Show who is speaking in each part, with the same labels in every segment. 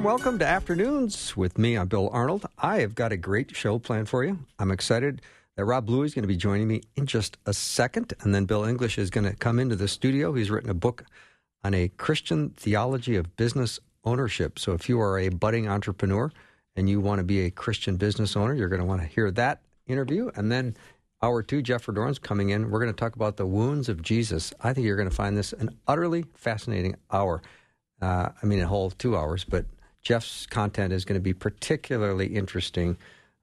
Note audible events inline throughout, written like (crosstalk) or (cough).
Speaker 1: Warm welcome to Afternoons with me. I'm Bill Arnold. I have got a great show planned for you. I'm excited that Rob Bluey is going to be joining me in just a second. And then Bill English is going to come into the studio. He's written a book on a Christian theology of business ownership. So if you are a budding entrepreneur and you want to be a Christian business owner, you're going to want to hear that interview. And then hour two, Jeff coming in. We're going to talk about the wounds of Jesus. I think you're going to find this an utterly fascinating hour. Uh, I mean, a whole two hours, but Jeff's content is going to be particularly interesting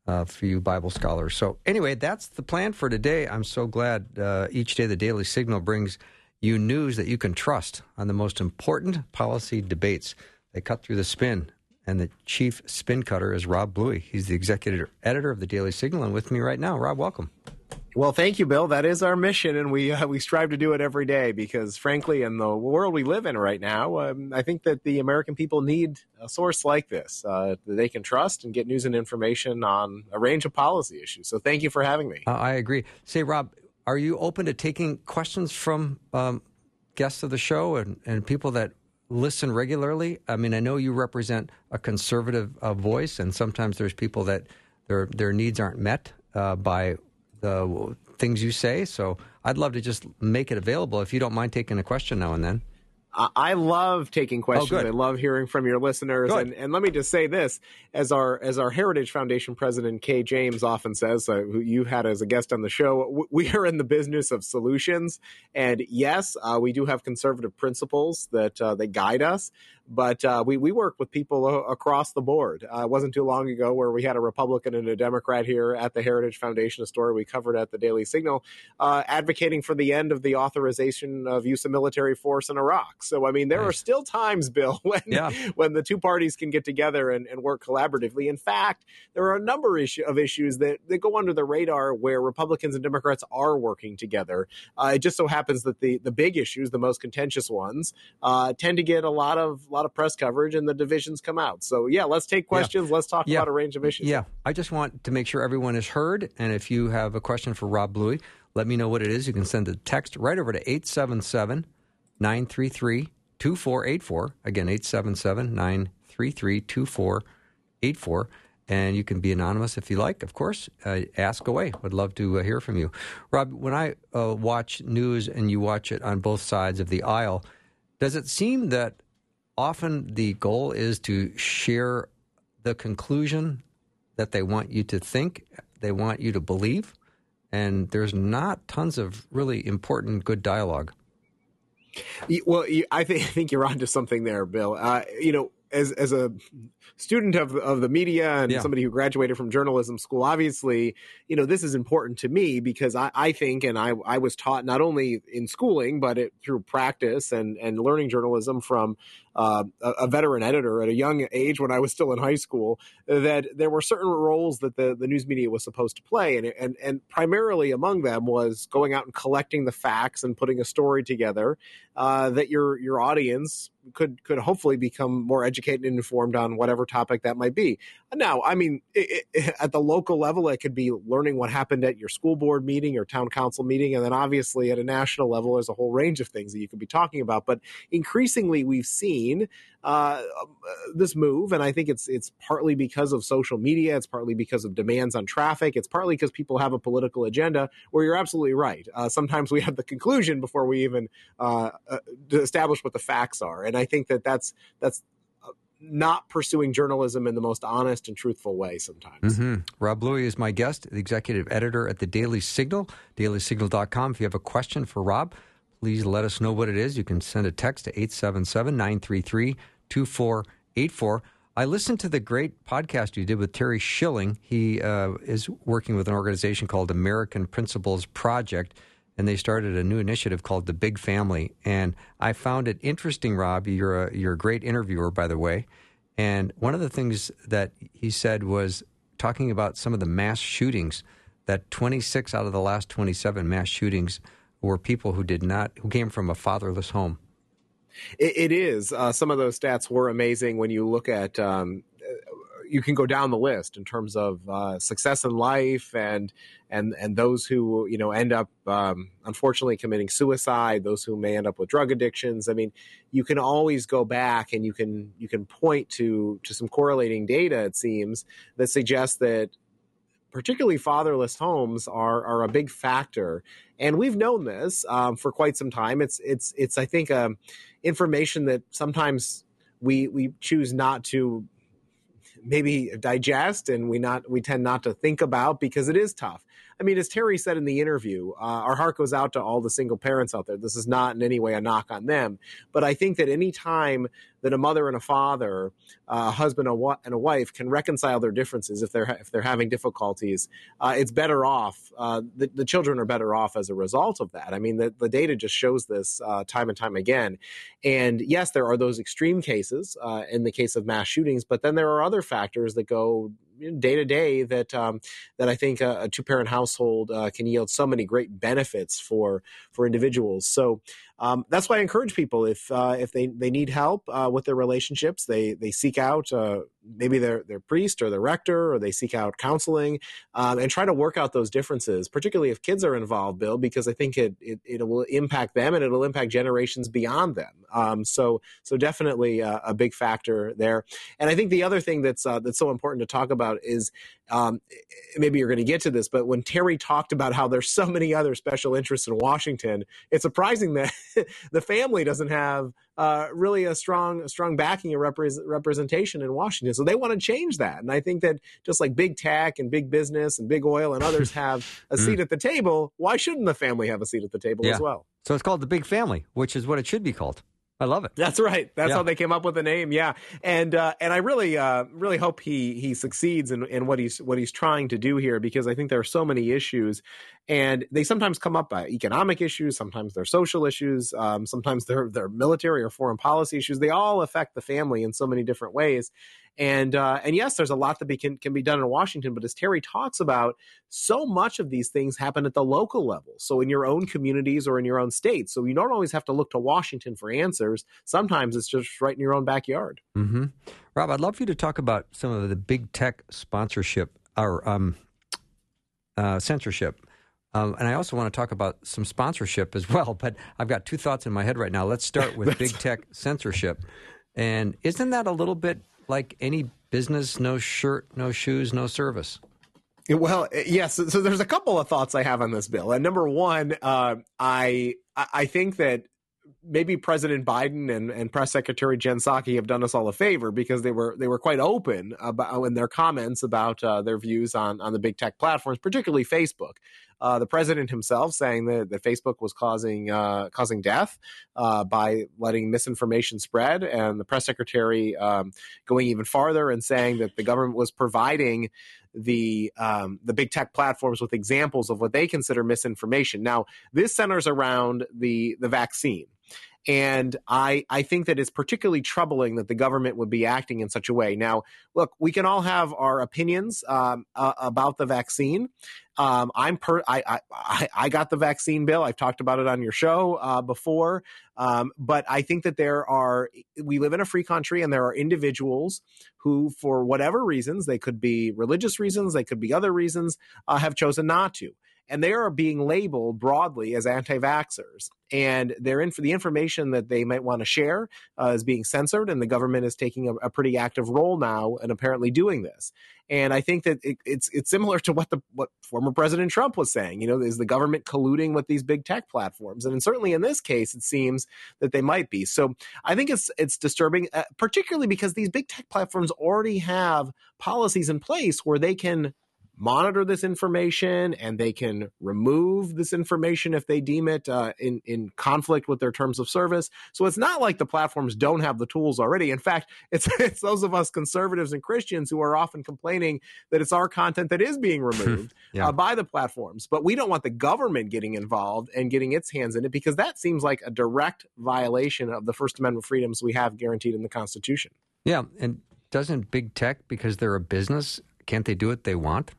Speaker 1: uh, for you Bible scholars. So, anyway, that's the plan for today. I'm so glad uh, each day the Daily Signal brings you news that you can trust on the most important policy debates. They cut through the spin, and the chief spin cutter is Rob Bluey. He's the executive editor of the Daily Signal, and with me right now, Rob, welcome.
Speaker 2: Well, thank you, Bill. That is our mission, and we uh, we strive to do it every day because, frankly, in the world we live in right now, um, I think that the American people need a source like this uh, that they can trust and get news and information on a range of policy issues. So, thank you for having me.
Speaker 1: Uh, I agree. Say, Rob, are you open to taking questions from um, guests of the show and, and people that listen regularly? I mean, I know you represent a conservative uh, voice, and sometimes there's people that their their needs aren't met uh, by the things you say. So I'd love to just make it available if you don't mind taking a question now and then.
Speaker 2: I love taking questions.
Speaker 1: Oh,
Speaker 2: I love hearing from your listeners. And, and, let me just say this: as our as our Heritage Foundation president Kay James often says, uh, who you had as a guest on the show, we are in the business of solutions. And yes, uh, we do have conservative principles that uh, that guide us but uh, we we work with people across the board. Uh, it wasn't too long ago where we had a Republican and a Democrat here at the Heritage Foundation, a story we covered at the Daily Signal, uh, advocating for the end of the authorization of use of military force in Iraq. So I mean, there nice. are still times, Bill, (laughs) when yeah. when the two parties can get together and, and work collaboratively. In fact, there are a number issue, of issues that, that go under the radar where Republicans and Democrats are working together. Uh, it just so happens that the the big issues, the most contentious ones, uh, tend to get a lot of lot of press coverage and the divisions come out. So, yeah, let's take questions. Yeah. Let's talk yeah. about a range of issues.
Speaker 1: Yeah, I just want to make sure everyone is heard. And if you have a question for Rob Bluey, let me know what it is. You can send a text right over to 877 933 2484. Again, 877 933 2484 and you can be anonymous if you like, of course. Uh, ask away. Would love to uh, hear from you. Rob, when I uh, watch news and you watch it on both sides of the aisle, does it seem that often the goal is to share the conclusion that they want you to think, they want you to believe, and there's not tons of really important good dialogue.
Speaker 2: Well, I think (laughs) I think you're onto something there, Bill. Uh, you know, as as a student of of the media and yeah. somebody who graduated from journalism school, obviously, you know, this is important to me because I, I think and I I was taught not only in schooling but it, through practice and and learning journalism from uh, a, veteran editor at a young age when I was still in high school that there were certain roles that the, the news media was supposed to play. And, and, and primarily among them was going out and collecting the facts and putting a story together uh, that your, your audience could could hopefully become more educated and informed on whatever topic that might be. Now, I mean, it, it, (laughs) at the local level, it could be learning what happened at your school board meeting or town council meeting, and then obviously at a national level, there's a whole range of things that you could be talking about. But increasingly, we've seen seen uh, this move, and I think it's it's partly because of social media. It's partly because of demands on traffic. It's partly because people have a political agenda. Where you're absolutely right. Uh, sometimes we have the conclusion before we even uh, uh establish what the facts are, and I think that that's that's uh, not pursuing journalism in the most honest and truthful way sometimes.
Speaker 1: Mm-hmm. Rob Bluey is my guest, the executive editor at the Daily Signal, dailysignal.com. If you have a question for Rob, please let us know what it is. You can send a text to 877 933 2484. I listened to the great podcast you did with Terry Schilling. He uh, is working with an organization called American Principles Project, and they started a new initiative called the Big Family. And I found it interesting, Rob. You're a, you're a great interviewer, by the way. And one of the things that he said was talking about some of the mass shootings. That 26 out of the last 27 mass shootings were people who did not who came from a fatherless home.
Speaker 2: it, it is. Uh, some of those stats were amazing when you look at um, you can go down the list in terms of uh, success in life and and and those who you know end up um, unfortunately committing suicide, those who may end up with drug addictions. I mean, you can always go back and you can you can point to to some correlating data. It seems that suggests that particularly fatherless homes are are a big factor and we've known this um, for quite some time it's it's it's i think um, information that sometimes we we choose not to maybe digest and we not we tend not to think about because it is tough. I mean, as Terry said in the interview, uh, our heart goes out to all the single parents out there. This is not in any way a knock on them, but I think that any time that a mother and a father, a husband and a wife can reconcile their differences if they're if they're having difficulties, uh, it's better off. Uh, the, the, children are better off as a result of that. I mean, the, the data just shows this uh, time and time again. And yes, there are those extreme cases uh, in the case of mass shootings, but then there are other factors that go day to day that um, that I think a, a two parent household uh, can yield so many great benefits for for individuals. So um, that's why I encourage people if uh, if they, they need help uh, with their relationships, they they seek out uh, maybe their their priest or their rector, or they seek out counseling um, and try to work out those differences. Particularly if kids are involved, Bill, because I think it it, it will impact them and it'll impact generations beyond them. Um, so so definitely a, a, big factor there. And I think the other thing that's uh, that's so important to talk about is um, maybe you're going to get to this, but when Terry talked about how there's so many other special interests in Washington, it's surprising that (laughs) the family doesn't have uh, really a strong, a strong backing and representation in Washington. So they want to change that, and I think that just like big tech and big business and big oil and others (laughs) have a mm. seat at the table, why shouldn't the family have a seat at the table yeah. as well?
Speaker 1: So it's called the Big Family, which is what it should be called. I love it.
Speaker 2: That's right. That's yeah. how they came up with the name. Yeah, and uh, and I really uh, really hope he he succeeds in, in what he's what he's trying to do here because I think there are so many issues, and they sometimes come up by economic issues, sometimes they're social issues, um, sometimes they're they're military or foreign policy issues. They all affect the family in so many different ways, and uh, and yes, there's a lot that be, can can be done in Washington, but as Terry talks about, so much of these things happen at the local level. So in your own communities or in your own state. So you don't always have to look to Washington for answers. Sometimes it's just right in your own backyard.
Speaker 1: Mm-hmm. Rob, I'd love for you to talk about some of the big tech sponsorship or um, uh, censorship. Um, and I also want to talk about some sponsorship as (laughs) well. But I've got two thoughts in my head right now. Let's start with (laughs) big tech censorship. And isn't that a little bit like any business, no shirt, no shoes, no service.
Speaker 2: Well, yes. So there's a couple of thoughts I have on this bill. And number one, uh, I I think that maybe President Biden and, and Press Secretary Jen Psaki have done us all a favor because they were they were quite open about in their comments about uh, their views on on the big tech platforms, particularly Facebook uh, the president himself saying that, that Facebook was causing uh, causing death uh, by letting misinformation spread, and the press secretary um, going even farther and saying that the government was providing the um, the big tech platforms with examples of what they consider misinformation. Now, this centers around the the vaccine. And I, I think that it's particularly troubling that the government would be acting in such a way. Now, look, we can all have our opinions um, uh, about the vaccine. Um, I'm per I, I I got the vaccine bill. I've talked about it on your show uh, before. Um, but I think that there are we live in a free country, and there are individuals who, for whatever reasons, they could be religious reasons, they could be other reasons, uh, have chosen not to and they are being labeled broadly as anti-vaxxers. And they're in for the information that they might want to share uh, is being censored and the government is taking a, a, pretty active role now and apparently doing this. And i think that it, it's it's similar to what the what former president trump was saying you know is the government colluding with these big tech platforms? And certainly in this case it seems that they might be. So i think it's it's disturbing uh, particularly because these big tech platforms already have policies in place where they can monitor this information and they can remove this information if they deem it uh, in in conflict with their terms of service. So it's not like the platforms don't have the tools already. In fact, (laughs) it's it's those of us conservatives and Christians who are often complaining that it's our content that is being (laughs) removed yeah. uh, by the platforms. But we don't want the government getting involved and getting its hands in it because that seems like a direct violation of the First Amendment freedoms we have guaranteed in the Constitution.
Speaker 1: Yeah, and doesn't big tech because they're a business can't they do what they want?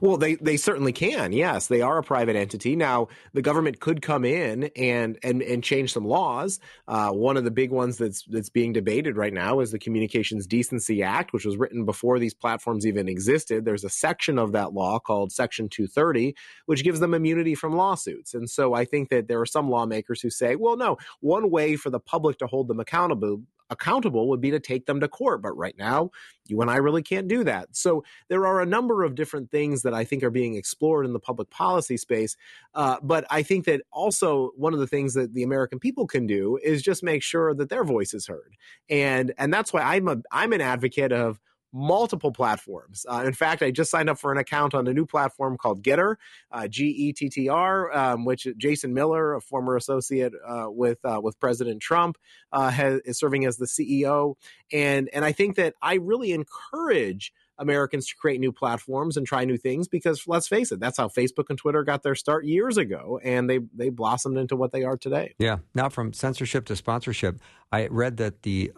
Speaker 2: Well, they, they certainly can. Yes, they are a private entity. Now, the government could come in and and, and change some laws. Uh, one of the big ones that's that's being debated right now is the Communications Decency Act, which was written before these platforms even existed. There's a section of that law called Section 230, which gives them immunity from lawsuits. And so I think that there are some lawmakers who say, well, no, one way for the public to hold them accountable accountable would be to take them to court. But right now, you and I really can't do that. So there are a number of different things that I think are being explored in the public policy space. Uh, but I think that also one of the things that the American people can do is just make sure that their voice is heard. And and that's why I'm a I'm an advocate of multiple platforms. Uh, in fact, I just signed up for an account on a new platform called Getter, uh, G E T T R, um, which Jason Miller, a former associate uh, with uh, with President Trump, uh, has, is serving as the CEO. And and I think that I really encourage. Americans to create new platforms and try new things because let's face it, that's how Facebook and Twitter got their start years ago, and they they blossomed into what they are today.
Speaker 1: Yeah. Now, from censorship to sponsorship, I read that the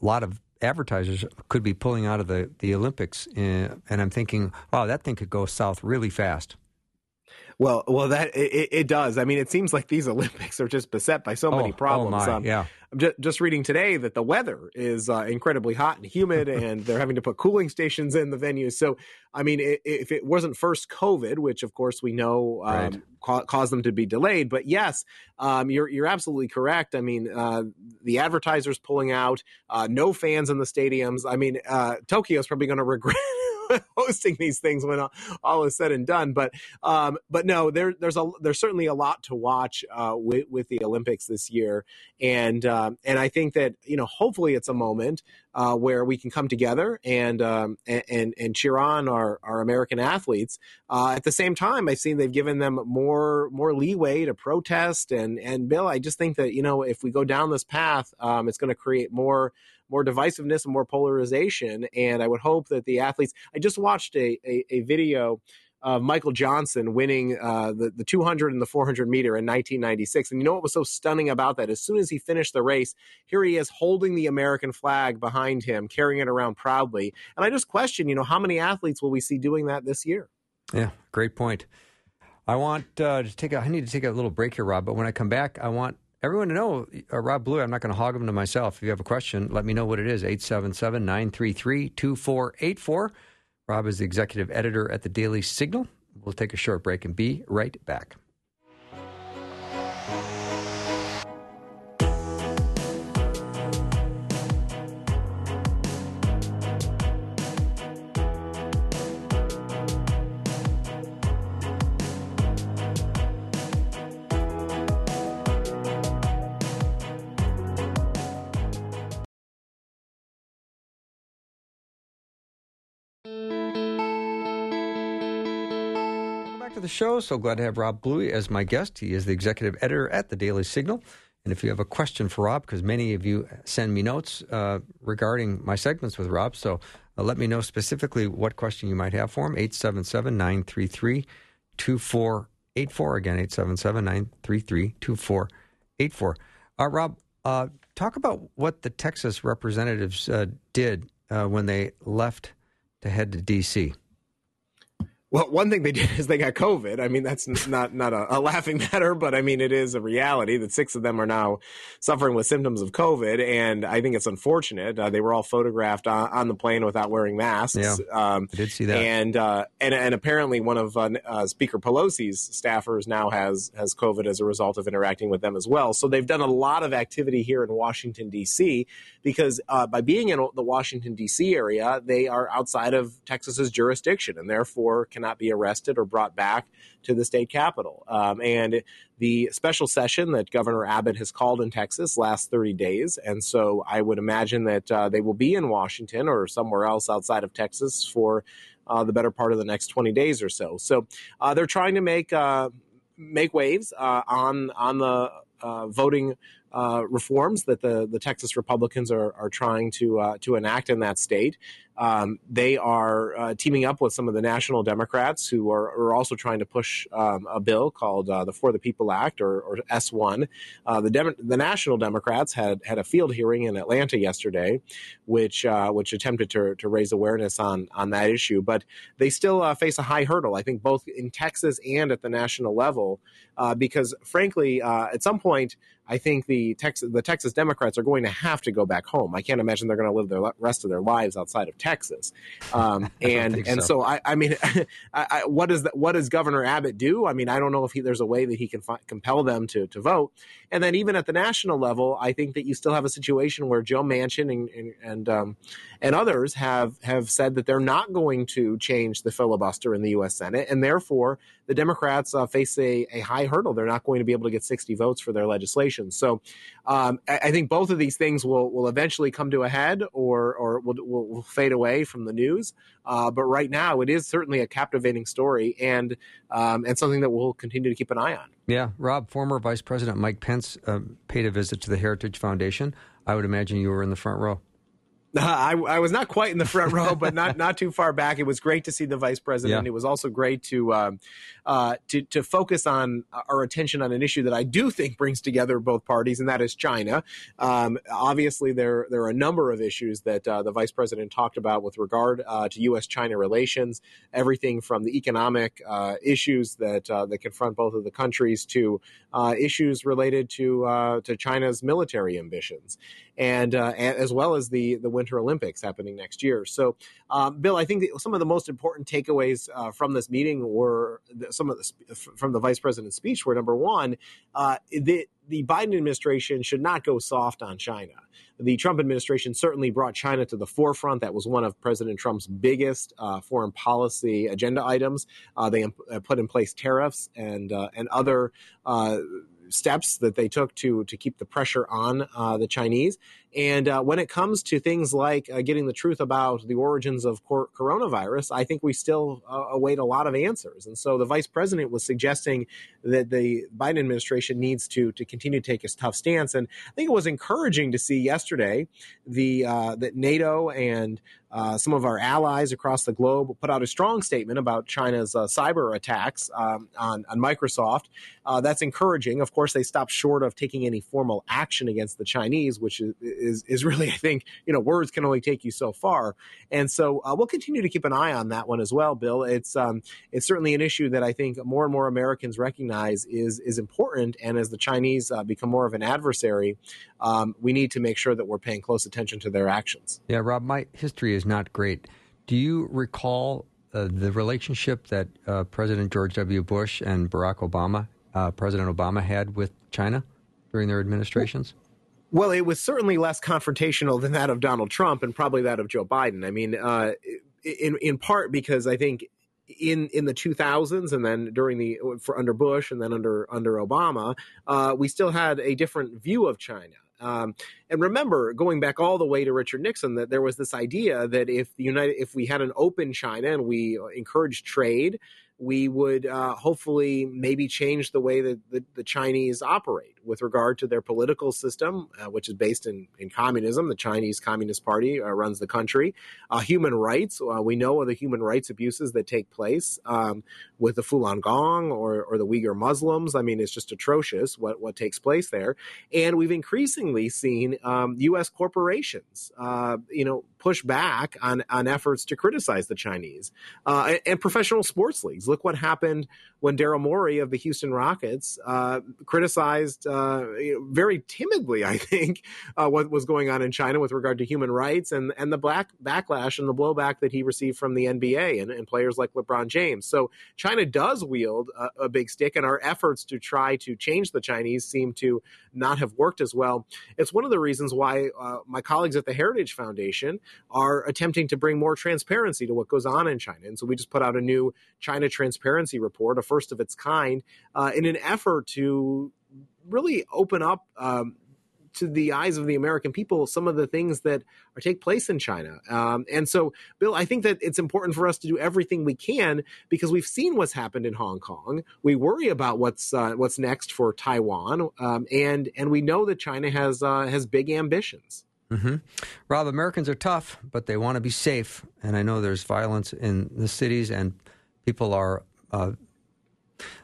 Speaker 1: lot of advertisers could be pulling out of the, the Olympics. Uh, and I'm thinking, wow, that thing could go south really fast.
Speaker 2: Well, well, that it, it, does. I mean, it seems like these (laughs) Olympics are just beset by so many oh, oh problems.
Speaker 1: Oh um, yeah.
Speaker 2: I'm just, just reading today that the weather is uh, incredibly hot and humid, (laughs) and they're having to put cooling stations in the venues. So, I mean, it, if it wasn't first COVID, which of course we know um, right. ca- caused them to be delayed, but yes, um, you're you're absolutely correct. I mean, uh, the advertisers pulling out, uh, no fans in the stadiums. I mean, uh, Tokyo's probably going (laughs) to regret (laughs) hosting these things when all is said and done. But um, but no, there there's a there's certainly a lot to watch uh, with with the Olympics this year, and um, and I think that you know hopefully it's a moment uh, where we can come together and um, and and cheer on our our American athletes. Uh, at the same time, I've seen they've given them more more leeway to protest and and Bill, I just think that you know if we go down this path, um, it's going to create more more divisiveness and more polarization. And I would hope that the athletes. I just watched a a, a video of Michael Johnson winning uh, the the 200 and the 400 meter in 1996. And you know what was so stunning about that? As soon as he finished the race, here he is holding the American flag behind him, carrying it around proudly. And I just question, you know, how many athletes will we see doing that this year?
Speaker 1: Yeah, great point. I want uh, to take a. I need to take a little break here, Rob. But when I come back, I want everyone to know uh, Rob Bluey, I'm not going to hog him to myself. If you have a question, let me know what it is 877 933 2484. Rob is the executive editor at the Daily Signal. We'll take a short break and be right back. The show. So glad to have Rob Bluey as my guest. He is the executive editor at the Daily Signal. And if you have a question for Rob, because many of you send me notes uh, regarding my segments with Rob, so uh, let me know specifically what question you might have for him. 877 933 2484. Again, 877 933 2484. Uh, Rob, uh, talk about what the Texas representatives uh, did uh, when they left to head to D.C.
Speaker 2: Well, one thing they did is they got COVID. I mean, that's not not a, a, laughing (laughs) matter, but I mean, it is a reality that six of them are now suffering with symptoms of COVID, and I think it's unfortunate. Uh, they were all photographed on, on, the plane without wearing masks.
Speaker 1: Yeah, um, I did see that.
Speaker 2: And uh, and and apparently, one of uh, uh Speaker Pelosi's staffers now has has COVID as a result of interacting with them as well. So they've done a lot of activity here in Washington D.C. because uh, by being in the Washington D.C. area, they are outside of Texas's jurisdiction, and therefore can cannot be arrested or brought back to the state capitol. Um, and the special session that Governor Abbott has called in Texas lasts 30 days. And so I would imagine that uh, they will be in Washington or somewhere else outside of Texas for uh, the better part of the next 20 days or so. So uh, they're trying to make uh, make waves uh, on on the uh, voting reforms that the, the Texas Republicans are, are trying to to enact in that state. Um, they are uh, teaming up with some of the national Democrats who are, are also trying to push um, a bill called uh, the For the People Act or, or S1. Uh, the, Dem- the national Democrats had had a field hearing in Atlanta yesterday, which uh, which attempted to, to raise awareness on on that issue, but they still uh, face a high hurdle. I think both in Texas and at the national level, uh, because frankly, at some point. I think the Texas the Texas Democrats are going to have to go back home. I can't imagine they're going to live the rest of their lives outside of Texas. (laughs) Um, and and so, so I, I mean, (laughs) I, I, what does that, what does Governor Abbott do? I mean, I don't know if he, there's a way that he can fi- compel them to to vote. And then even at the national level, I think that you still have a situation where Joe Manchin and and and, um, and others have have said that they're not going to change the filibuster in the U.S. Senate, and therefore the Democrats uh, face a, a high hurdle. They're not going to be able to get 60 votes for their legislation. So um, I, I, think both of these things will will eventually come to a head or or will, will, will fade away from the news. Uh, but right now, it is certainly a captivating story and um, and something that we'll continue to keep an eye on.
Speaker 1: Yeah, Rob, former Vice President Mike Pence uh, paid a visit to the Heritage Foundation. I would imagine you were in the front row. (laughs)
Speaker 2: I, I, was not quite in the front row, but not not too far back. It was great to see the vice president. Yeah. It was also great to um, uh, to to focus on our attention on an issue that I do think brings together both parties, and that is China. Um, obviously, there there are a number of issues that uh, the vice president talked about with regard uh, to U.S. China relations. Everything from the economic uh, issues that uh, that confront both of the countries to uh, issues related to to China's military ambitions and, uh, as well as the the Winter Olympics happening next year. So, um, Bill, I think some of the most important takeaways uh, from this meeting were some of the from the vice president's speech were number one, uh, the the Biden administration should not go soft on China. The Trump administration certainly brought China to the forefront. That was one of President Trump's biggest uh, foreign policy agenda items. Uh, they imp- uh, put in place tariffs and uh, and other uh, steps that they took to to keep the pressure on uh, the Chinese. And uh, when it comes to things like uh, getting the truth about the origins of cor- coronavirus, I think we still uh, await a lot of answers. And so the vice president was suggesting that the Biden administration needs to to continue to take a tough stance. And I think it was encouraging to see yesterday the uh, that NATO and uh, some of our allies across the globe put out a strong statement about China's uh, cyber attacks um, on, on, Microsoft. Uh, that's encouraging. Of course, they stopped short of taking any formal action against the Chinese, which is, is, is really, I think, you know, words can only take you so far. And so uh, we'll continue to keep an eye on that one as well, Bill. It's um, it's certainly an issue that I think more and more Americans recognize is is important. And as the Chinese uh, become more of an adversary, um, we need to make sure that we're paying close attention to their actions.
Speaker 1: Yeah, Rob, my history is not great. Do you recall uh, the relationship that uh, President George W. Bush and Barack Obama, uh, President Obama, had with China during their administrations?
Speaker 2: Well, it was certainly less confrontational than that of Donald Trump and probably that of Joe Biden. I mean, uh, in in part because I think in in the 2000s and then during the for under Bush and then under under Obama, uh, we still had a different view of China. Um, and remember, going back all the way to Richard Nixon, that there was this idea that if the United, if we had an open China and we encouraged trade, we would uh, hopefully maybe change the way that the, the, Chinese operate with regard to their political system, uh, which is based in, in communism. The Chinese Communist Party uh, runs the country. Uh, human rights, uh, we know of the human rights abuses that take place um, with the Falun Gong or, or the Uyghur Muslims. I mean, it's just atrocious what, what takes place there. And we've increasingly seen um, U.S. corporations, uh, you know, push back on, on efforts to criticize the Chinese and, and professional sports leagues. Look what happened when Daryl Morey of the Houston Rockets uh, criticized uh, very timidly, I think, (laughs) uh, what was going on in China with regard to human rights and and the black backlash and the blowback that he received from the NBA and, and players like LeBron James. So China does wield a, a, big stick, and our efforts to try to change the Chinese seem to not have worked as well. It's one of the reasons why uh, my colleagues at the Heritage Foundation are attempting to bring more transparency to what goes on in China. And so we just put out a new China transparency report, a first of its kind, uh, in an effort to really open up um, to the eyes of the American people some of the things that are take place in China. Um, and so, Bill, I think that it's important for us to do everything we can because we've seen what's happened in Hong Kong. We worry about what's uh, what's next for Taiwan, um, and and we know that China has uh, has big ambitions.
Speaker 1: Mm-hmm. Rob, Americans are tough, but they want to be safe, and I know there's violence in the cities, and people are uh,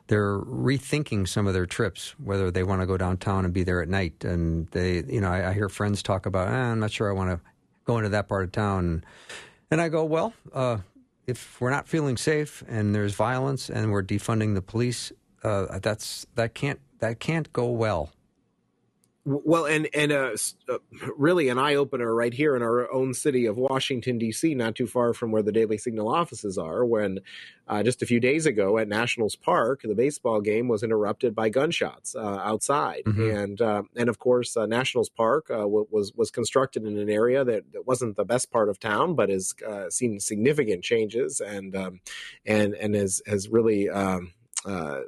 Speaker 1: they're rethinking some of their trips, whether they want to go downtown and be there at night. And they, you know, I, I hear friends talk about, eh, I'm not sure I want to go into that part of town. And I go, well, uh, if we're not feeling safe and there's violence and we're defunding the police, uh, that's that can't that can't go well.
Speaker 2: Well, and and uh, uh, really an eye opener right here in our own city of Washington D.C., not too far from where the Daily Signal offices are. When uh, just a few days ago at Nationals Park, the baseball game was interrupted by gunshots uh, outside, mm-hmm. and uh, and of course uh, Nationals Park was was constructed in an area that, that wasn't the best part of town, but has seen significant changes and um, and and has has really. Um, uh,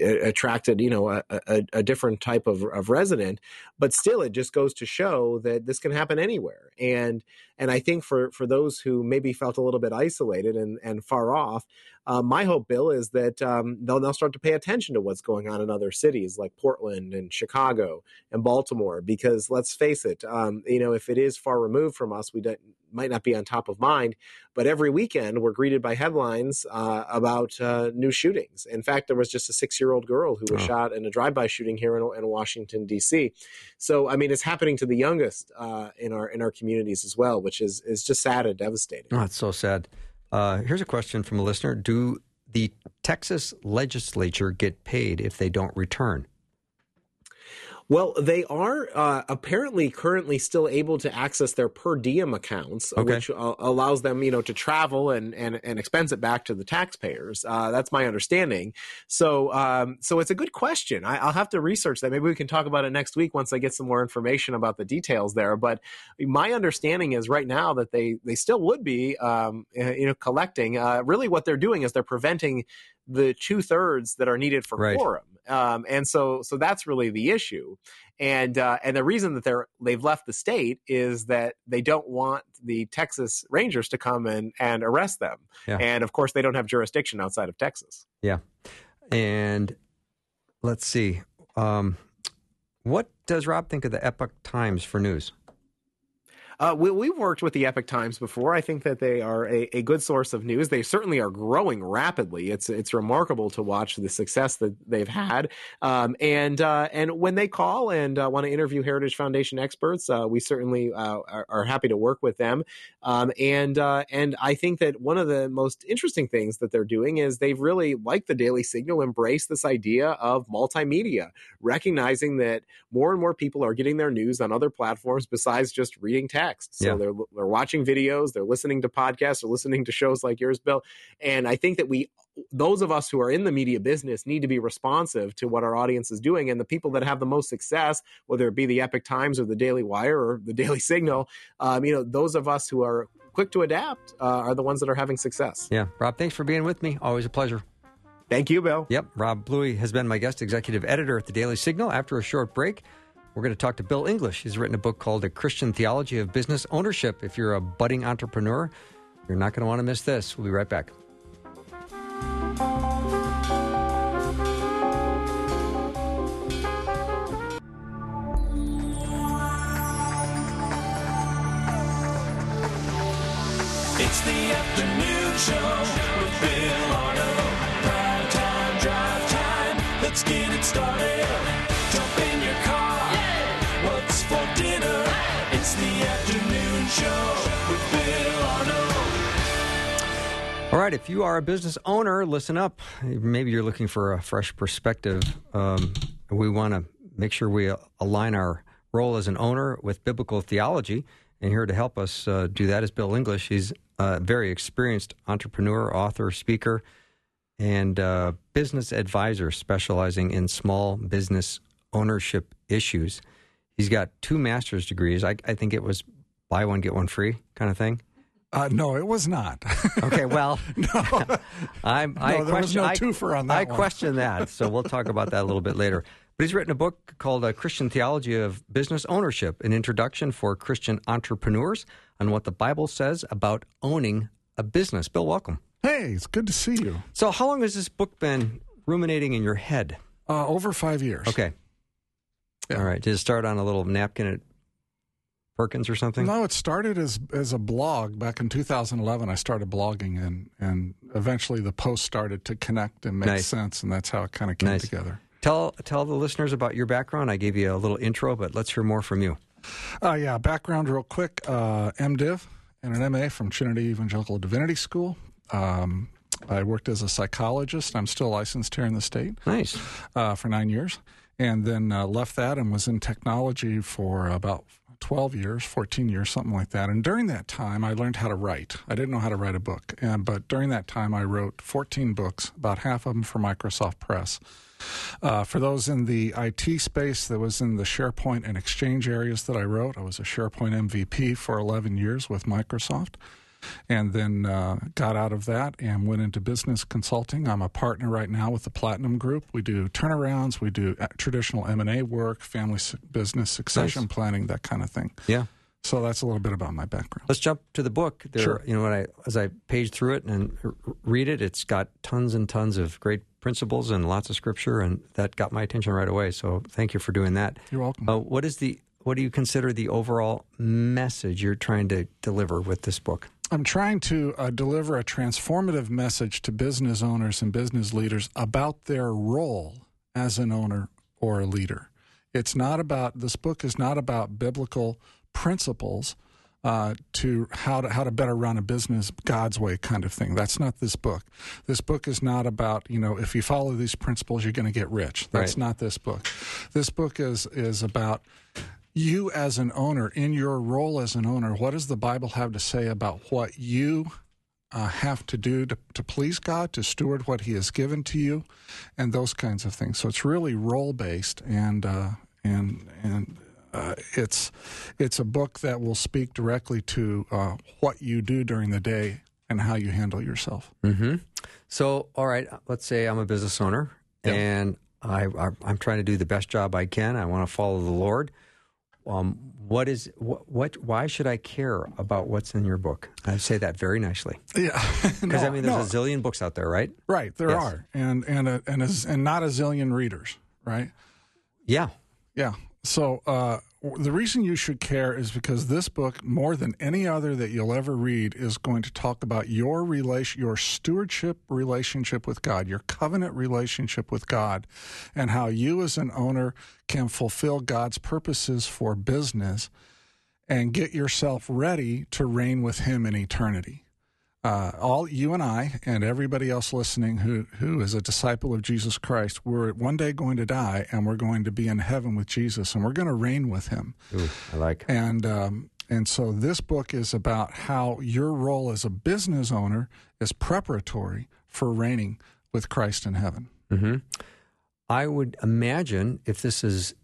Speaker 2: attracted you know a, a, a, different type of, of resident but still it just goes to show that this can happen anywhere and and i think for for those who maybe felt a little bit isolated and and far off uh, my hope, Bill, is that um, they'll, they'll start to pay attention to what's going on in other cities like Portland and Chicago and Baltimore. Because let's face it, um, you know, if it is far removed from us, we might not be on top of mind. But every weekend, we're greeted by headlines uh, about uh, new shootings. In fact, there was just a six-year-old girl who was oh. shot in a drive-by shooting here in, in, Washington D.C. So, I mean, it's happening to the youngest uh, in our in our communities as well, which is is just sad and devastating.
Speaker 1: Oh, it's so sad. Uh, here's a question from a listener Do the Texas legislature get paid if they don't return?
Speaker 2: Well, they are uh, apparently currently still able to access their per diem accounts, okay. which uh, allows them, you know, to travel and, and, and expense it back to the taxpayers. Uh, that's my understanding. So, um, so it's a good question. I, will have to research that. Maybe we can talk about it next week once I get some more information about the details there. But my understanding is right now that they they still would be, um, you know, collecting. Uh, really, what they're doing is they're preventing the two thirds that are needed for right. quorum. Um, and so, so that's really the issue. And uh, and the reason that they're they've left the state is that they don't want the Texas Rangers to come and and arrest them. Yeah. And of course, they don't have jurisdiction outside of Texas.
Speaker 1: Yeah. And let's see. Um, what does Rob think of the Epoch Times for news?
Speaker 2: Uh, we, have worked with the Epoch Times before. I think that they are a, a, good source of news. They certainly are growing rapidly. It's it's remarkable to watch the success that they've had. Um, and uh, and when they call and uh, want to interview Heritage Foundation experts, uh, we certainly uh, are, are, happy to work with them. Um, and uh, and I think that one of the most interesting things that they're doing is they've really, like the Daily Signal, embraced this idea of multimedia, recognizing that more and more people are getting their news on other platforms besides just reading text text. So yeah. they're they're watching videos, they're listening to podcasts, they're listening to shows like yours, Bill. And I think that we those of us who are in the media business need to be responsive to what our audience is doing. And the people that have the most success whether it be the Epoch times or the daily wire or the (laughs) daily signal um, you know those of us who are quick to adapt uh, are the ones that are having success.
Speaker 1: Yeah. Rob thanks for being with me. Always a pleasure.
Speaker 2: Thank you bill.
Speaker 1: Yep. Rob bluey has been my guest executive editor at the daily signal after a short break we're going to talk to Bill English. He's written a book called A Christian Theology of Business Ownership. If you're a budding entrepreneur, you're not going to want to miss this. We'll be right back. It's the afternoon show with Bill Arnold. Prime time, drive time. Let's get it started. All right, if you are a business owner, listen up. Maybe you're looking for a fresh perspective. Um, we want to make sure we align our role as an owner with biblical theology. And here to help us uh, do that is Bill English. He's a very experienced entrepreneur, author, speaker, and uh, business advisor specializing in small business ownership issues. He's got two master's degrees. I, I think it was buy one, get one free kind of thing.
Speaker 3: Uh, no, it was not. (laughs)
Speaker 1: okay, well, (laughs)
Speaker 3: no, (laughs)
Speaker 1: I'm,
Speaker 3: I no, there question, was no twofer on that.
Speaker 1: I
Speaker 3: one.
Speaker 1: question that, so we'll talk about that a little bit later. But he's written a book called A Christian Theology of Business Ownership, an introduction for Christian entrepreneurs on what the Bible says about owning a business. Bill, welcome.
Speaker 3: Hey, it's good to see you.
Speaker 1: So, how long has this book been ruminating in your head?
Speaker 3: Uh, over five years.
Speaker 1: Okay. Yeah. All right. Did it start on a little napkin at Perkins or something?
Speaker 3: No, it started as as a blog back in 2011. I started blogging, and and eventually the post started to connect and make nice. sense, and that's how it kind of came nice. together.
Speaker 1: Tell tell the listeners about your background. I gave you a little intro, but let's hear more from you.
Speaker 3: Uh, yeah, background real quick. Uh, MDiv and an MA from Trinity Evangelical Divinity School. Um, I worked as a psychologist. I'm still licensed here in the state.
Speaker 1: Nice.
Speaker 3: Uh, for nine years, and then uh, left that and was in technology for about 12 years, 14 years, something like that. And during that time, I learned how to write. I didn't know how to write a book, and, but during that time, I wrote 14 books, about half of them for Microsoft Press. Uh, for those in the IT space, that was in the SharePoint and Exchange areas that I wrote. I was a SharePoint MVP for 11 years with Microsoft and then uh, got out of that and went into business consulting. I'm a partner right now with the Platinum Group. We do turnarounds, we do uh, traditional M&A work, family business succession nice. planning, that kind of thing.
Speaker 1: Yeah.
Speaker 3: So that's a little bit about my background.
Speaker 1: Let's jump to the book.
Speaker 3: There, sure.
Speaker 1: You know, when I as I page through it and read it, it's got tons and tons of great principles and lots of scripture, and that got my attention right away. So thank you for doing that.
Speaker 3: You're welcome.
Speaker 1: Uh, what is the what do you consider the overall message you're trying to deliver with this book?
Speaker 3: I'm trying to uh, deliver a transformative message to business owners and business leaders about their role as an owner or a leader. It's not about this book is not about biblical principles uh, to how to how to better run a business God's way kind of thing. That's not this book. This book is not about you know if you follow these principles you're going to get rich. That's right. not this book. This book is is about you as an owner, in your role as an owner, what does the Bible have to say about what you uh, have to do to, to please God, to steward what He has given to you, and those kinds of things. So it's really role based, and uh, and and uh, it's it's a book that will speak directly to uh, what you do during the day and how you handle yourself.
Speaker 1: Mm-hmm. So, all right, let's say I'm a business owner yep. and I, I, I'm trying to do the best job I can. I want to follow the Lord um, what is what, what, Why should I care about what's in your book? I say that very nicely.
Speaker 3: Yeah, (laughs)
Speaker 1: because no, I mean, there's no. a zillion books out there, right?
Speaker 3: Right, there yes. are, and and a, and a, and not a zillion readers, right?
Speaker 1: Yeah,
Speaker 3: yeah. So uh, the reason you should care is because this book, more than any other that you'll ever read, is going to talk about your relation, your stewardship relationship with God, your covenant relationship with God, and how you as an owner can fulfill God's purposes for business and get yourself ready to reign with Him in eternity uh, all you and I and everybody else listening who who is a disciple of Jesus Christ, we're one day going to die and we're going to be in heaven with Jesus and we're going to reign with Him.
Speaker 1: Ooh, I like.
Speaker 3: And um, and so this book is about how your role as a business owner is preparatory for reigning with Christ in heaven.
Speaker 1: Mm-hmm. I would imagine if this is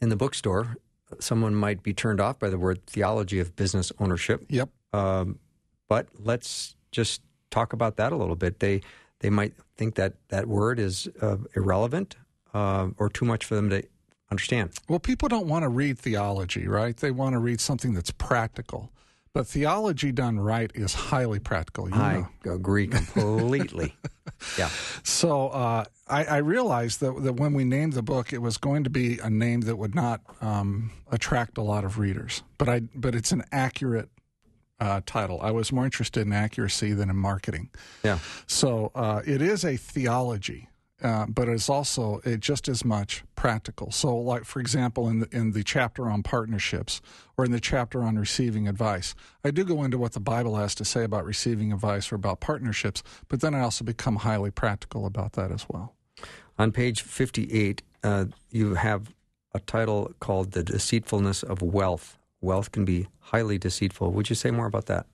Speaker 1: in the bookstore, someone might be turned off by the word theology of business ownership.
Speaker 3: Yep. Um,
Speaker 1: but let's just talk about that a little bit. They they might think that that word is uh, irrelevant uh, or too much for them to understand.
Speaker 3: Well, people don't want to read theology, right? They want to read something that's practical. But theology done right is highly practical.
Speaker 1: I know. agree completely. (laughs) yeah.
Speaker 3: So uh, I, I, realized that, that when we named the book, it was going to be a name that would not um, attract a lot of readers. But I but it's an accurate uh, title. I was more interested in accuracy than in marketing.
Speaker 1: Yeah.
Speaker 3: So uh, it is a theology, uh, but it's also it just as much practical. So, like for example, in the, in the chapter on partnerships or in the chapter on receiving advice, I do go into what the Bible has to say about receiving advice or about partnerships, but then I also become highly practical about that as well.
Speaker 1: On page fifty-eight, uh, you have a title called "The Deceitfulness of Wealth." Wealth can be highly deceitful. Would you say more about that?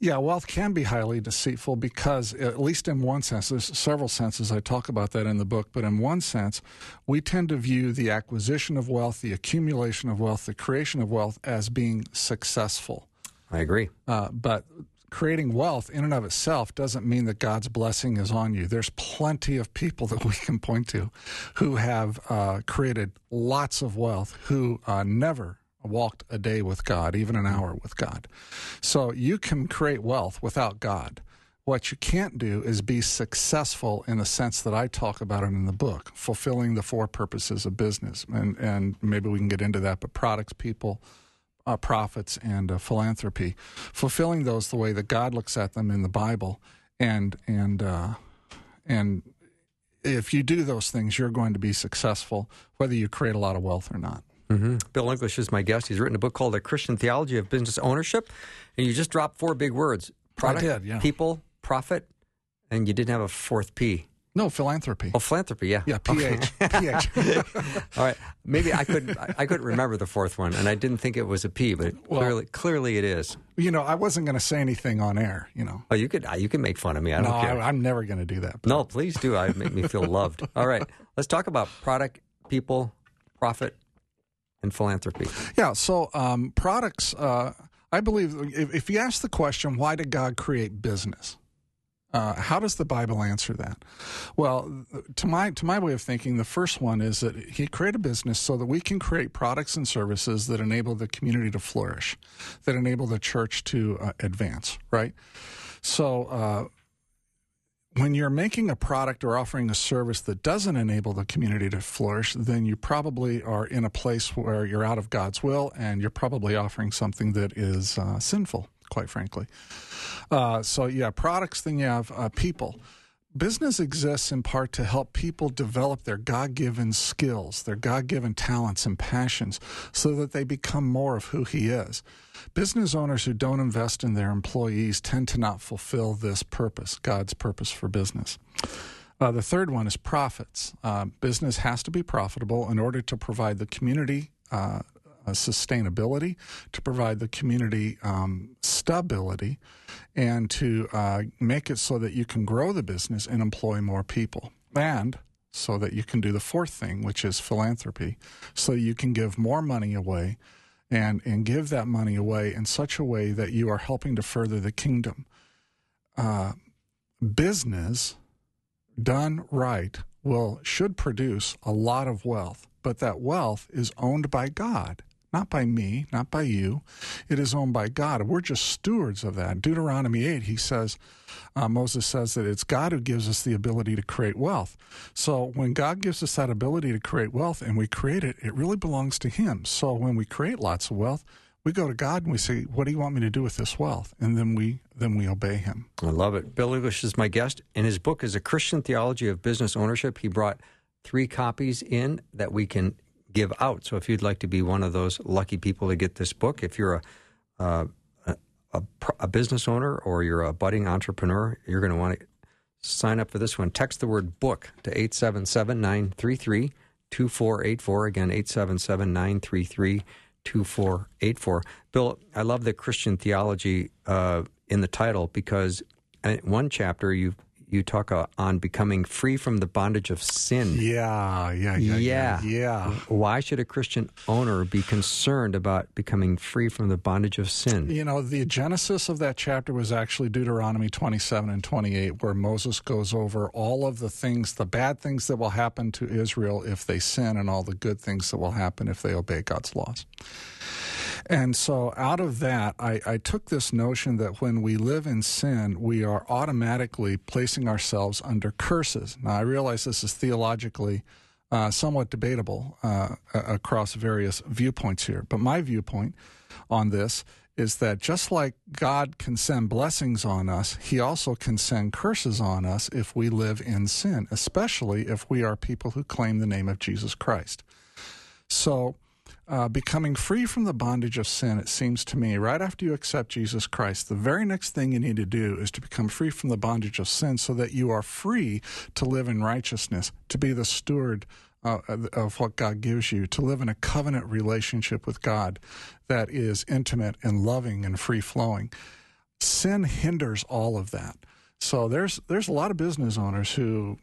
Speaker 3: Yeah, wealth can be highly deceitful because, at least in one sense, there's several senses. I talk about that in the book, but in one sense, we tend to view the acquisition of wealth, the accumulation of wealth, the creation of wealth as being successful.
Speaker 1: I agree.
Speaker 3: Uh, but creating wealth in and of itself doesn't mean that God's blessing is on you. There's plenty of people that we can point to who have uh, created lots of wealth who uh, never walked a day with God, even an hour with God. So you can create wealth without God. What you can't do is be successful in the sense that I talk about it in the book, fulfilling the four purposes of business. And, and maybe we can get into that, but products, people, uh, profits, and uh, philanthropy, fulfilling those the way that God looks at them in the Bible. And, and, uh, and if you do those things, you're going to be successful, whether you create a lot of wealth or not.
Speaker 1: Mm-hmm. Bill English is my guest. He's written a book called A Christian Theology of Business Ownership. And you just dropped four big words product,
Speaker 3: did, yeah.
Speaker 1: people, profit, and you didn't have a fourth P.
Speaker 3: No, philanthropy.
Speaker 1: Oh, philanthropy, yeah.
Speaker 3: Yeah, PH. PH. (laughs)
Speaker 1: All right. Maybe I couldn't I couldn't remember the fourth one and I didn't think it was a P, but well, clearly clearly it is.
Speaker 3: You know, I wasn't going to say anything on air, you know.
Speaker 1: Oh, you could you can make fun of me. I don't
Speaker 3: no,
Speaker 1: care.
Speaker 3: I, am never going to do that. But.
Speaker 1: No, please do. I make me feel loved. All right. Let's talk about product, people, profit, and philanthropy.
Speaker 3: Yeah, so um, products uh, I believe if, if you ask the question, why did God create business? Uh, how does the Bible answer that? Well, to my to my way of thinking, the first one is that He created business so that we can create products and services that enable the community to flourish, that enable the church to uh, advance. Right. So uh, when you're making a product or offering a service that doesn't enable the community to flourish, then you probably are in a place where you're out of God's will, and you're probably offering something that is uh, sinful quite frankly. Uh, so, yeah, products, then you have uh, people. Business exists in part to help people develop their God given skills, their God given talents and passions, so that they become more of who He is. Business owners who don't invest in their employees tend to not fulfill this purpose, God's purpose for business. Uh, the third one is profits. Uh, business has to be profitable in order to provide the community uh, sustainability, to provide the community um, stability, and to uh, make it so that you can grow the business and employ more people. And so that you can do the fourth thing, which is philanthropy, so you can give more money away and, and give that money away in such a way that you are helping to further the kingdom. Uh, business done right will should produce a lot of wealth, but that wealth is owned by God not by me, not by you. It is owned by God. We're just stewards of that. Deuteronomy 8, he says, uh, Moses says that it's God who gives us the ability to create wealth. So when God gives us that ability to create wealth and we create it, it really belongs to Him. So when we create lots of wealth, we go to God and we say, "What do you want me to do with this wealth?" And then we then we obey Him.
Speaker 1: I love it. Bill English is my guest, and his book is a Christian theology of business ownership. He brought three copies in that we can give out. So if you'd like to be one of those lucky people to get this book, if you're a uh, a, a, a, business owner or you're a budding entrepreneur, you're going to want to sign up for this one. Text the word book to 877 933 2484. Again, 877 933 2484. Bill, I love the Christian theology uh, in the title because one chapter you've you talk uh, on becoming free from the bondage of sin.
Speaker 3: Yeah, yeah, yeah, yeah, yeah.
Speaker 1: Why should a Christian owner be concerned about becoming free from the bondage of sin?
Speaker 3: You know, the genesis of that chapter was actually Deuteronomy 27 and 28, where Moses goes over all of the things, the bad things that will happen to Israel if they sin, and all the good things that will happen if they obey God's laws. And so, out of that, I, I, took this notion that when we live in sin, we are automatically placing ourselves under curses. Now, I realize this is theologically uh, somewhat debatable uh, across various viewpoints here, but my viewpoint on this is that just like God can send blessings on us, He also can send curses on us if we live in sin, especially if we are people who claim the name of Jesus Christ. So, uh, becoming free from the bondage of sin, it seems to me, right after you accept Jesus Christ, the very next thing you need to do is to become free from the bondage of sin so that you are free to live in righteousness, to be the steward uh, of what God gives you, to live in a covenant relationship with God that is intimate and loving and free flowing. Sin hinders all of that. So there's there's a lot of business owners who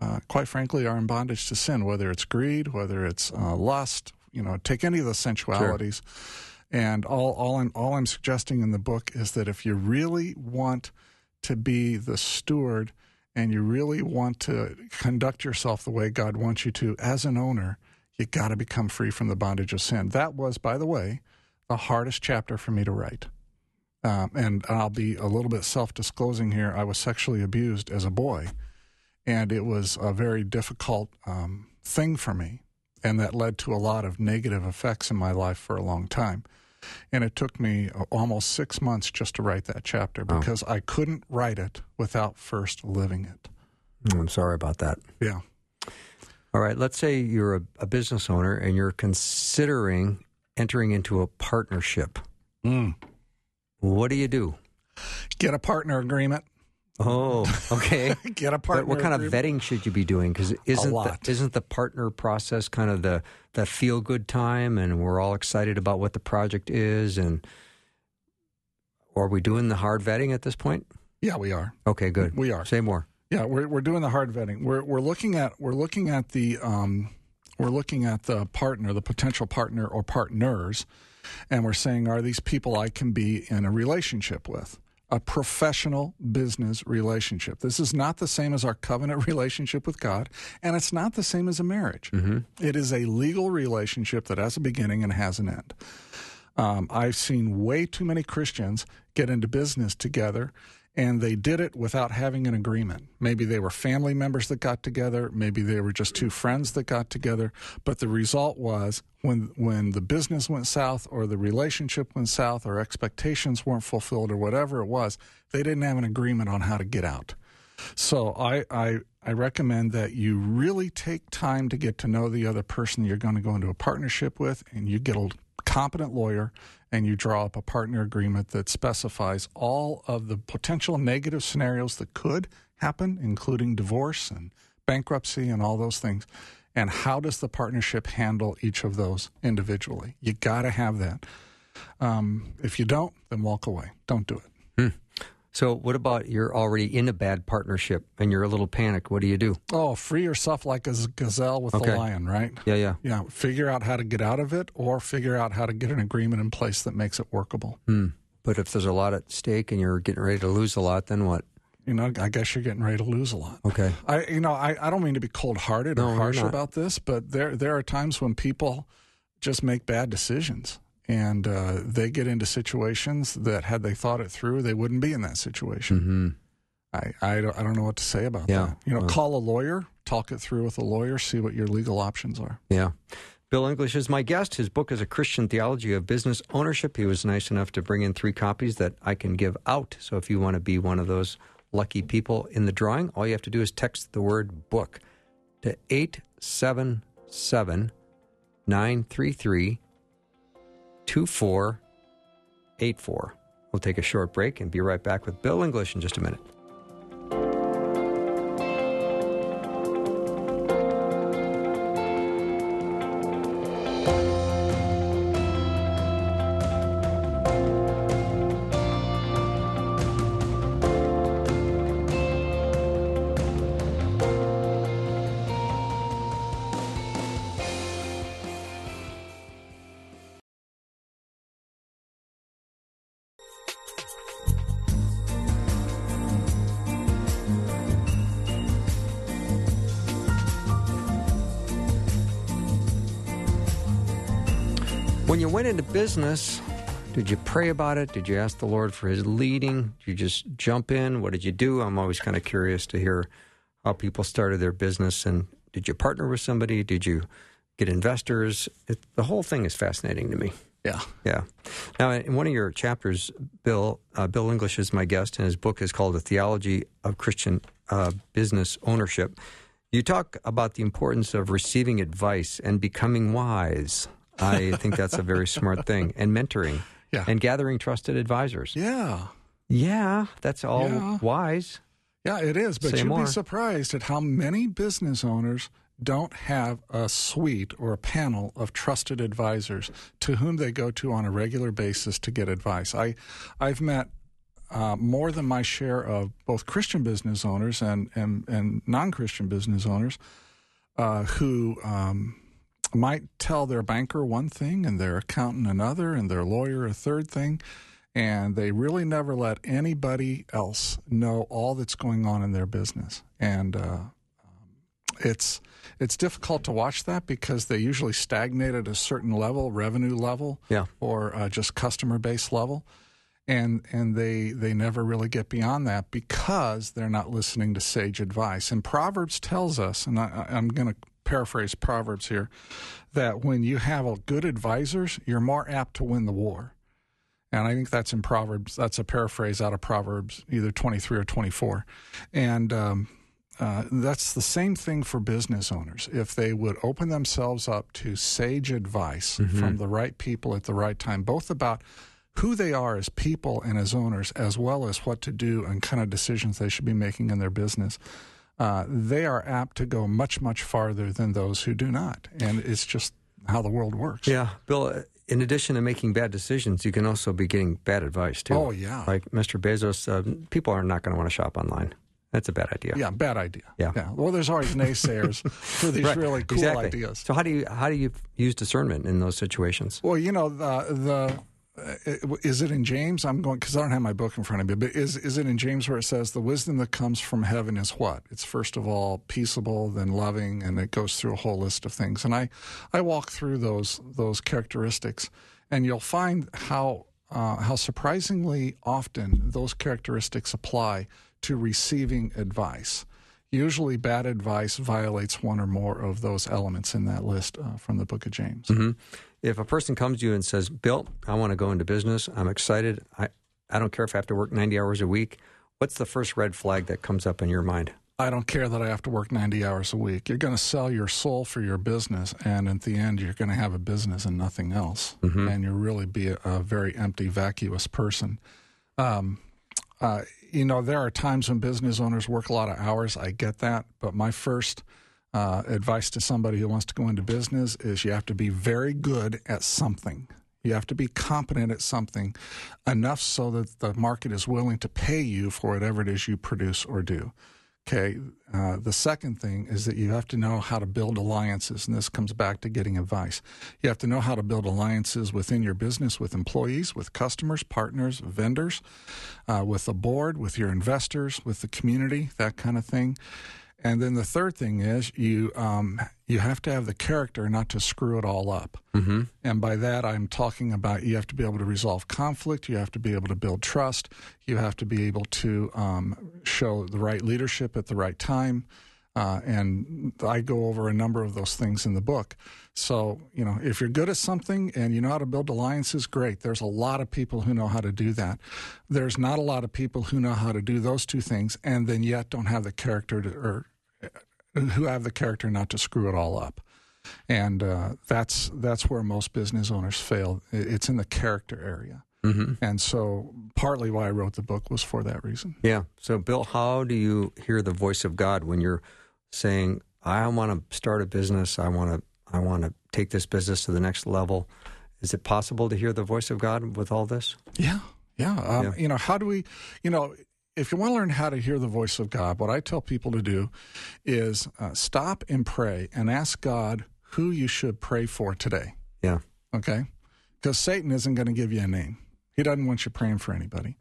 Speaker 3: uh, quite frankly, are in bondage to sin, whether it's greed, whether it's uh, lust, you know, take any of the sensualities. Sure. And all, all, I'm, all I'm suggesting in the book is that if you really want to be the steward and you really want to conduct yourself the way God wants you to as an owner, you got to become free from the bondage of sin. That was, by the way, the hardest chapter for me to write. Um, and I'll be a little bit self disclosing here. I was sexually abused as a boy, and it was a very difficult um, thing for me. And that led to a lot of negative effects in my life for a long time. And it took me almost six months just to write that chapter because oh. I couldn't write it without first living it.
Speaker 1: Mm, I'm sorry about that.
Speaker 3: Yeah.
Speaker 1: All right. Let's say you're a, a business owner and you're considering entering into a partnership.
Speaker 3: Mm.
Speaker 1: What do you do?
Speaker 3: Get a partner agreement.
Speaker 1: Oh, okay. (laughs)
Speaker 3: Get a partner.
Speaker 1: But what kind of vetting should you be doing? Because isn't the, isn't the partner process kind of the the feel good time, and we're all excited about what the project is, and are we doing the hard vetting at this point?
Speaker 3: Yeah, we are.
Speaker 1: Okay, good.
Speaker 3: We are.
Speaker 1: Say more.
Speaker 3: Yeah, we're we're doing the hard vetting. We're we're looking at we're looking at the um, we're looking at the partner, the potential partner or partners, and we're saying, are these people I can be in a relationship with? A professional business relationship. This is not the same as our covenant (laughs) relationship with God, and it's not the same as a marriage.
Speaker 1: Mm-hmm.
Speaker 3: It is a legal relationship that has a beginning and has an end. Um, I've seen way too many Christians get into business together and they did it without having an agreement. Maybe they were family members that got together, maybe they were just two friends that got together, but the result was when when the business went south or the relationship went south or expectations weren't fulfilled or whatever it was, they didn't have an agreement on how to get out. So I I I recommend that you really take time to get to know the other person you're going to go into a partnership with and you get a competent lawyer and you draw up a partner agreement that specifies all of the potential negative scenarios that could happen, including divorce and bankruptcy and all those things. And how does the partnership handle each of those individually? You got to have that. Um, if you don't, then walk away. Don't do it.
Speaker 1: So, what about you're already in a bad partnership and you're a little panicked? What do you do?
Speaker 3: Oh, free yourself like a gazelle with okay. a lion, right?
Speaker 1: Yeah, yeah.
Speaker 3: Yeah. Figure out how to get out of it or figure out how to get an agreement in place that makes it workable.
Speaker 1: Hmm. But if there's a lot at stake and you're getting ready to lose a lot, then what?
Speaker 3: You know, I guess you're getting ready to lose a lot.
Speaker 1: Okay.
Speaker 3: I, you know, I, I don't mean to be cold hearted or no, harsh about this, but there there are times when people just make bad decisions and uh, they get into situations that had they thought it through, they wouldn't be in that situation.
Speaker 1: Mm-hmm.
Speaker 3: I, I don't, I, don't, know what to say about yeah. that. You know, well, call a lawyer, talk it through with a lawyer, see what your legal options are.
Speaker 1: Yeah. Bill English is my guest. His book is A Christian Theology of Business Ownership. He was nice enough to bring in three copies that I can give out. So if you want to be one of those lucky people in the drawing, all you have to do is text the word book to 877 933 2484. We'll take a short break and be right back with Bill English in just a minute. Business, did you pray about it? Did you ask the Lord for His leading? Did you just jump in? What did you do? I'm always kind of curious to hear how people started their business. And did you partner with somebody? Did you get investors? It, the whole thing is fascinating to me.
Speaker 3: Yeah,
Speaker 1: yeah. Now, in one of your chapters, Bill uh, Bill English is my guest, and his book is called "The Theology of Christian uh, Business Ownership." You talk about the importance of receiving advice and becoming wise. I think that's a very smart thing. And mentoring.
Speaker 3: Yeah.
Speaker 1: And gathering trusted advisors.
Speaker 3: Yeah.
Speaker 1: Yeah, that's all yeah. wise.
Speaker 3: Yeah, it is. But Say you'd more. be surprised at how many business owners don't have a suite or a panel of trusted advisors to whom they go to on a regular basis to get advice. I, I've met uh, more than my share of both Christian business owners and, and, and non Christian business owners uh, who um, might tell their banker one thing and their accountant another and their lawyer a third thing. And they really never let anybody else know all that's going on in their business. And uh, it's it's difficult to watch that because they usually stagnate at a certain level, revenue level,
Speaker 1: yeah.
Speaker 3: or uh, just customer base level, and and they they never really get beyond that because they're not listening to sage advice. And Proverbs tells us, and I, I'm going to paraphrase Proverbs here, that when you have a good advisors, you're more apt to win the war. And I think that's in Proverbs. That's a paraphrase out of Proverbs, either 23 or 24. And um, uh, that's the same thing for business owners. If they would open themselves up to sage advice mm-hmm. from the right people at the right time, both about who they are as people and as owners, as well as what to do and kind of decisions they should be making in their business, uh, they are apt to go much, much farther than those who do not. And it's just how the world works.
Speaker 1: Yeah. Bill, in addition to making bad decisions, you can also be getting bad advice too.
Speaker 3: Oh, yeah.
Speaker 1: Like Mr. Bezos, uh, people are not going to want to shop online. That's a bad idea.
Speaker 3: Yeah, bad idea.
Speaker 1: Yeah.
Speaker 3: yeah. Well, there's always naysayers for these (laughs)
Speaker 1: right.
Speaker 3: really cool
Speaker 1: exactly.
Speaker 3: ideas.
Speaker 1: So how do you how do you use discernment in those situations?
Speaker 3: Well, you know the the. Uh, is it in James? I'm going because I don't have my book in front of me. But is is it in James where it says the wisdom that comes from heaven is what? It's first of all peaceable, then loving, and it goes through a whole list of things. And I I walk through those those characteristics, and you'll find how uh, how surprisingly often those characteristics apply to receiving advice. Usually, bad advice violates one or more of those elements in that list uh, from the book of James.
Speaker 1: Mm-hmm. If a person comes to you and says, Bill, I want to go into business, I'm excited, I, I don't care if I have to work 90 hours a week, what's the first red flag that comes up in your mind?
Speaker 3: I don't care that I have to work 90 hours a week. You're going to sell your soul for your business, and at the end, you're going to have a business and nothing else. Mm-hmm. And you'll really be a, a very empty, vacuous person. Um, uh, you know, there are times when business owners work a lot of hours. I get that. But my first uh, advice to somebody who wants to go into business is you have to be very good at something. You have to be competent at something enough so that the market is willing to pay you for whatever it is you produce or do. Okay. Uh, the second thing is that you have to know how to build alliances, and this comes back to getting advice. You have to know how to build alliances within your business with employees, with customers, partners, vendors, uh, with the board, with your investors, with the community, that kind of thing. And then the third thing is you um, you have to have the character not to screw it all up. Mm-hmm. And by that, I'm talking about you have to be able to resolve conflict. You have to be able to build trust. You have to be able to um, show the right leadership at the right time. Uh, and I go over a number of those things in the book. So, you know, if you're good at something and you know how to build alliances, great. There's a lot of people who know how to do that. There's not a lot of people who know how to do those two things and then yet don't have the character to, or who have the character not to screw it all up. And uh, that's that's where most business owners fail. It's in the character area. Mm-hmm. And so, partly why I wrote the book was for that reason.
Speaker 1: Yeah. So, Bill, how do you hear the voice of God when you're saying, "I want to start a business. I want to. I want to take this business to the next level." Is it possible to hear the voice of God with all this?
Speaker 3: Yeah. Yeah. Um, yeah. You know, how do we? You know, if you want to learn how to hear the voice of God, what I tell people to do is uh, stop and pray and ask God who you should pray for today.
Speaker 1: Yeah.
Speaker 3: Okay? Because Satan isn't going to give you a name, he doesn't want you praying for anybody.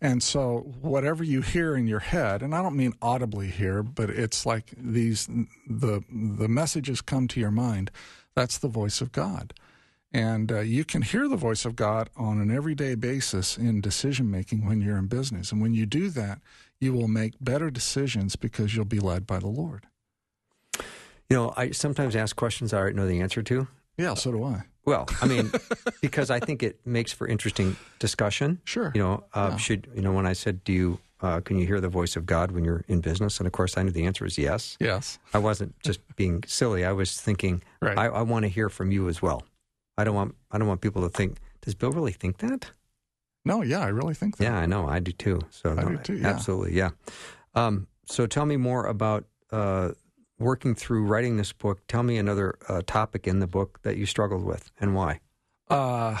Speaker 3: And so, whatever you hear in your head, and I don't mean audibly here, but it's like these the the messages come to your mind. That's the voice of God. And uh, you can hear the voice of God on an everyday basis in decision making when you're in business. And when you do that, you will make better decisions because you'll be led by the Lord.
Speaker 1: You know, I sometimes ask questions I already know the answer to.
Speaker 3: Yeah, so do I.
Speaker 1: Well, I mean, (laughs) because I think it makes for interesting discussion.
Speaker 3: Sure.
Speaker 1: You know, uh,
Speaker 3: yeah.
Speaker 1: should you know when I said, "Do you uh, can you hear the voice of God when you're in business?" And of course, I knew the answer is yes.
Speaker 3: Yes.
Speaker 1: I wasn't just being silly. I was thinking,
Speaker 3: right.
Speaker 1: I, I want to hear from you as well. I don't want I don't want people to think. Does Bill really think that?
Speaker 3: No, yeah, I really think that.
Speaker 1: Yeah, I know, I do too. So
Speaker 3: I
Speaker 1: no,
Speaker 3: do too. Yeah.
Speaker 1: Absolutely, yeah. Um, so tell me more about uh, working through writing this book. Tell me another uh, topic in the book that you struggled with and why.
Speaker 3: Uh,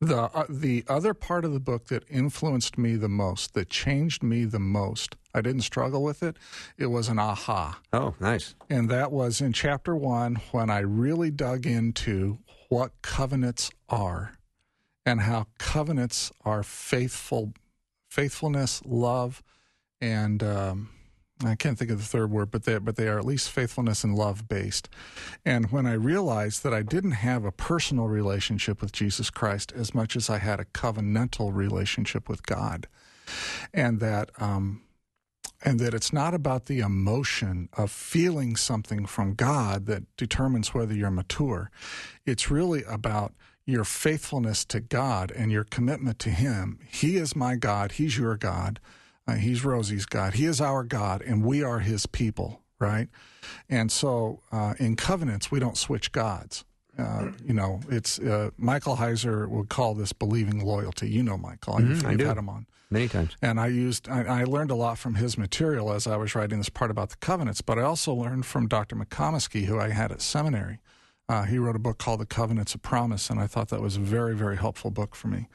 Speaker 3: The uh, the other part of the book that influenced me the most, that changed me the most, I didn't struggle with it. It was an aha.
Speaker 1: Oh, nice.
Speaker 3: And that was in chapter one when I really dug into what covenants are and how covenants are faithful, faithfulness, love, and um, I can't think of the third word, but they but they are at least faithfulness and love based. And when I realized that I didn't have a personal relationship with Jesus Christ as much as I had a covenantal relationship with God, and that um, and that it's not about the emotion of feeling something from God that determines whether you're mature. It's really about your faithfulness to God and your commitment to Him. He is my God. He's your God. Uh, he's Rosie's God. He is our God, and we are His people, right? And so uh, in covenants, we don't switch gods. Uh, you know, it's uh, Michael Heiser would call this believing loyalty. You know, Michael, mm-hmm, you've, you've had him on
Speaker 1: many times,
Speaker 3: and I used I, I, learned a lot from his material as I was writing this part about the covenants. But I also learned from Dr. McComiskey, who I had at seminary. Uh, he wrote a book called The Covenants of Promise, and I thought that was a very, very helpful book for me.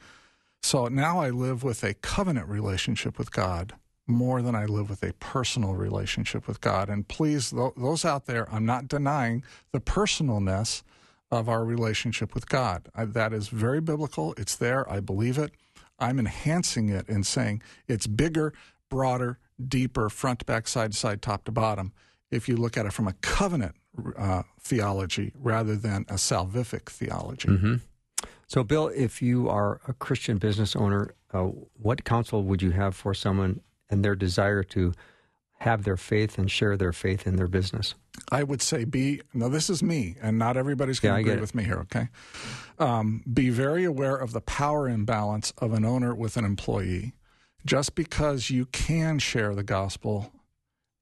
Speaker 3: So now I live with a covenant relationship with God more than I live with a personal relationship with God. And please, those out there, I'm not denying the personalness of our relationship with God. That is very biblical. It's there. I believe it. I'm enhancing it and saying it's bigger, broader, deeper, front, back, side to side, top to bottom. If you look at it from a covenant uh, theology rather than a salvific theology.
Speaker 1: Mm-hmm. So, Bill, if you are a Christian business owner, uh, what counsel would you have for someone and their desire to have their faith and share their faith in their business?
Speaker 3: I would say be, no, this is me, and not everybody's going to yeah, agree with me here, okay? Um, be very aware of the power imbalance of an owner with an employee. Just because you can share the gospel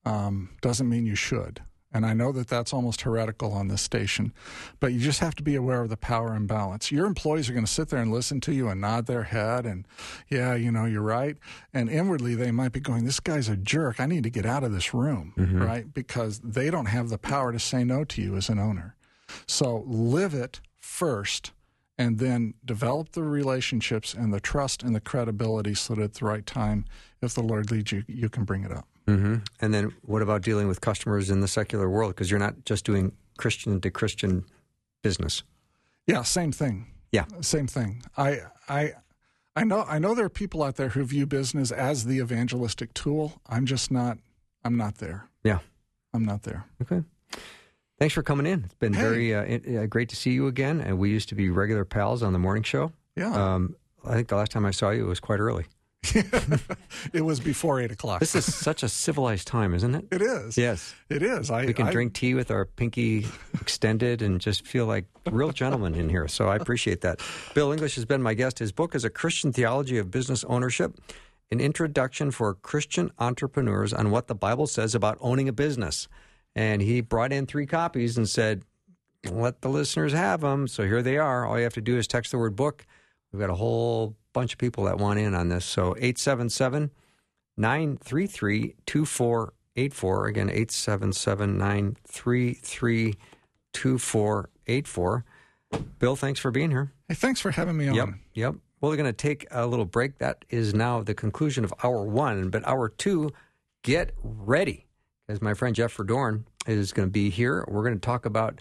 Speaker 3: um, doesn't mean you should. And I know that that's almost heretical on this station, but you just have to be aware of the power imbalance. Your employees are going to sit there and listen to you and nod their head and, yeah, you know, you're right. And inwardly, they might be going, this guy's a jerk. I need to get out of this room, mm-hmm. right? Because they don't have the power to say no to you as an owner. So live it first and then develop the relationships and the trust and the credibility so that at the right time, if the Lord leads you, you can bring it up.
Speaker 1: Mm-hmm. And then what about dealing with customers in the secular world? Because you're not just doing Christian to Christian business.
Speaker 3: Yeah, same thing.
Speaker 1: Yeah,
Speaker 3: same thing. I I I know I know there are people out there who view business as the evangelistic tool. I'm just not. I'm not there.
Speaker 1: Yeah,
Speaker 3: I'm not there.
Speaker 1: Okay. Thanks for coming in. It's been hey. very uh, uh, great to see you again. And we used to be regular pals on the morning show.
Speaker 3: Yeah. Um,
Speaker 1: I think the last time I saw you, it was quite early. (laughs)
Speaker 3: it was before eight o'clock.
Speaker 1: This is such a civilized time, isn't it?
Speaker 3: It is.
Speaker 1: Yes,
Speaker 3: it is.
Speaker 1: I, we can I, drink tea with our pinky extended and just feel like real gentlemen in here. So I appreciate that. Bill English has been my guest. His book is a Christian theology of business ownership, an introduction for Christian entrepreneurs on what the Bible says about owning a business. And he brought in three copies and said, "Let the listeners have them." So here they are. All you have to do is text the word book. We've got a whole bunch of people that want in on this. So 877 933 2484. Again, 877 933 2484. Bill, thanks for being here.
Speaker 3: Hey, thanks for having me on.
Speaker 1: Yep, yep. Well, we're going to take a little break. That is now the conclusion of hour one. But hour two, get ready. As my friend Jeff Verdoorn is going to be here. We're going to talk about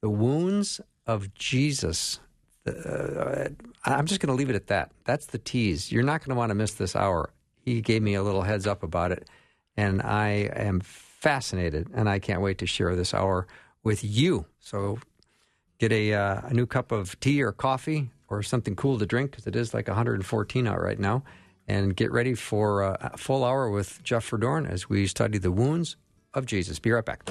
Speaker 1: the wounds of Jesus uh, I'm just going to leave it at that. That's the tease. You're not going to want to miss this hour. He gave me a little heads up about it, and I am fascinated, and I can't wait to share this hour with you. So get a, uh, a new cup of tea or coffee or something cool to drink because it is like 114 out right now. And get ready for uh, a full hour with Jeff Verdoorn as we study the wounds of Jesus. Be right back.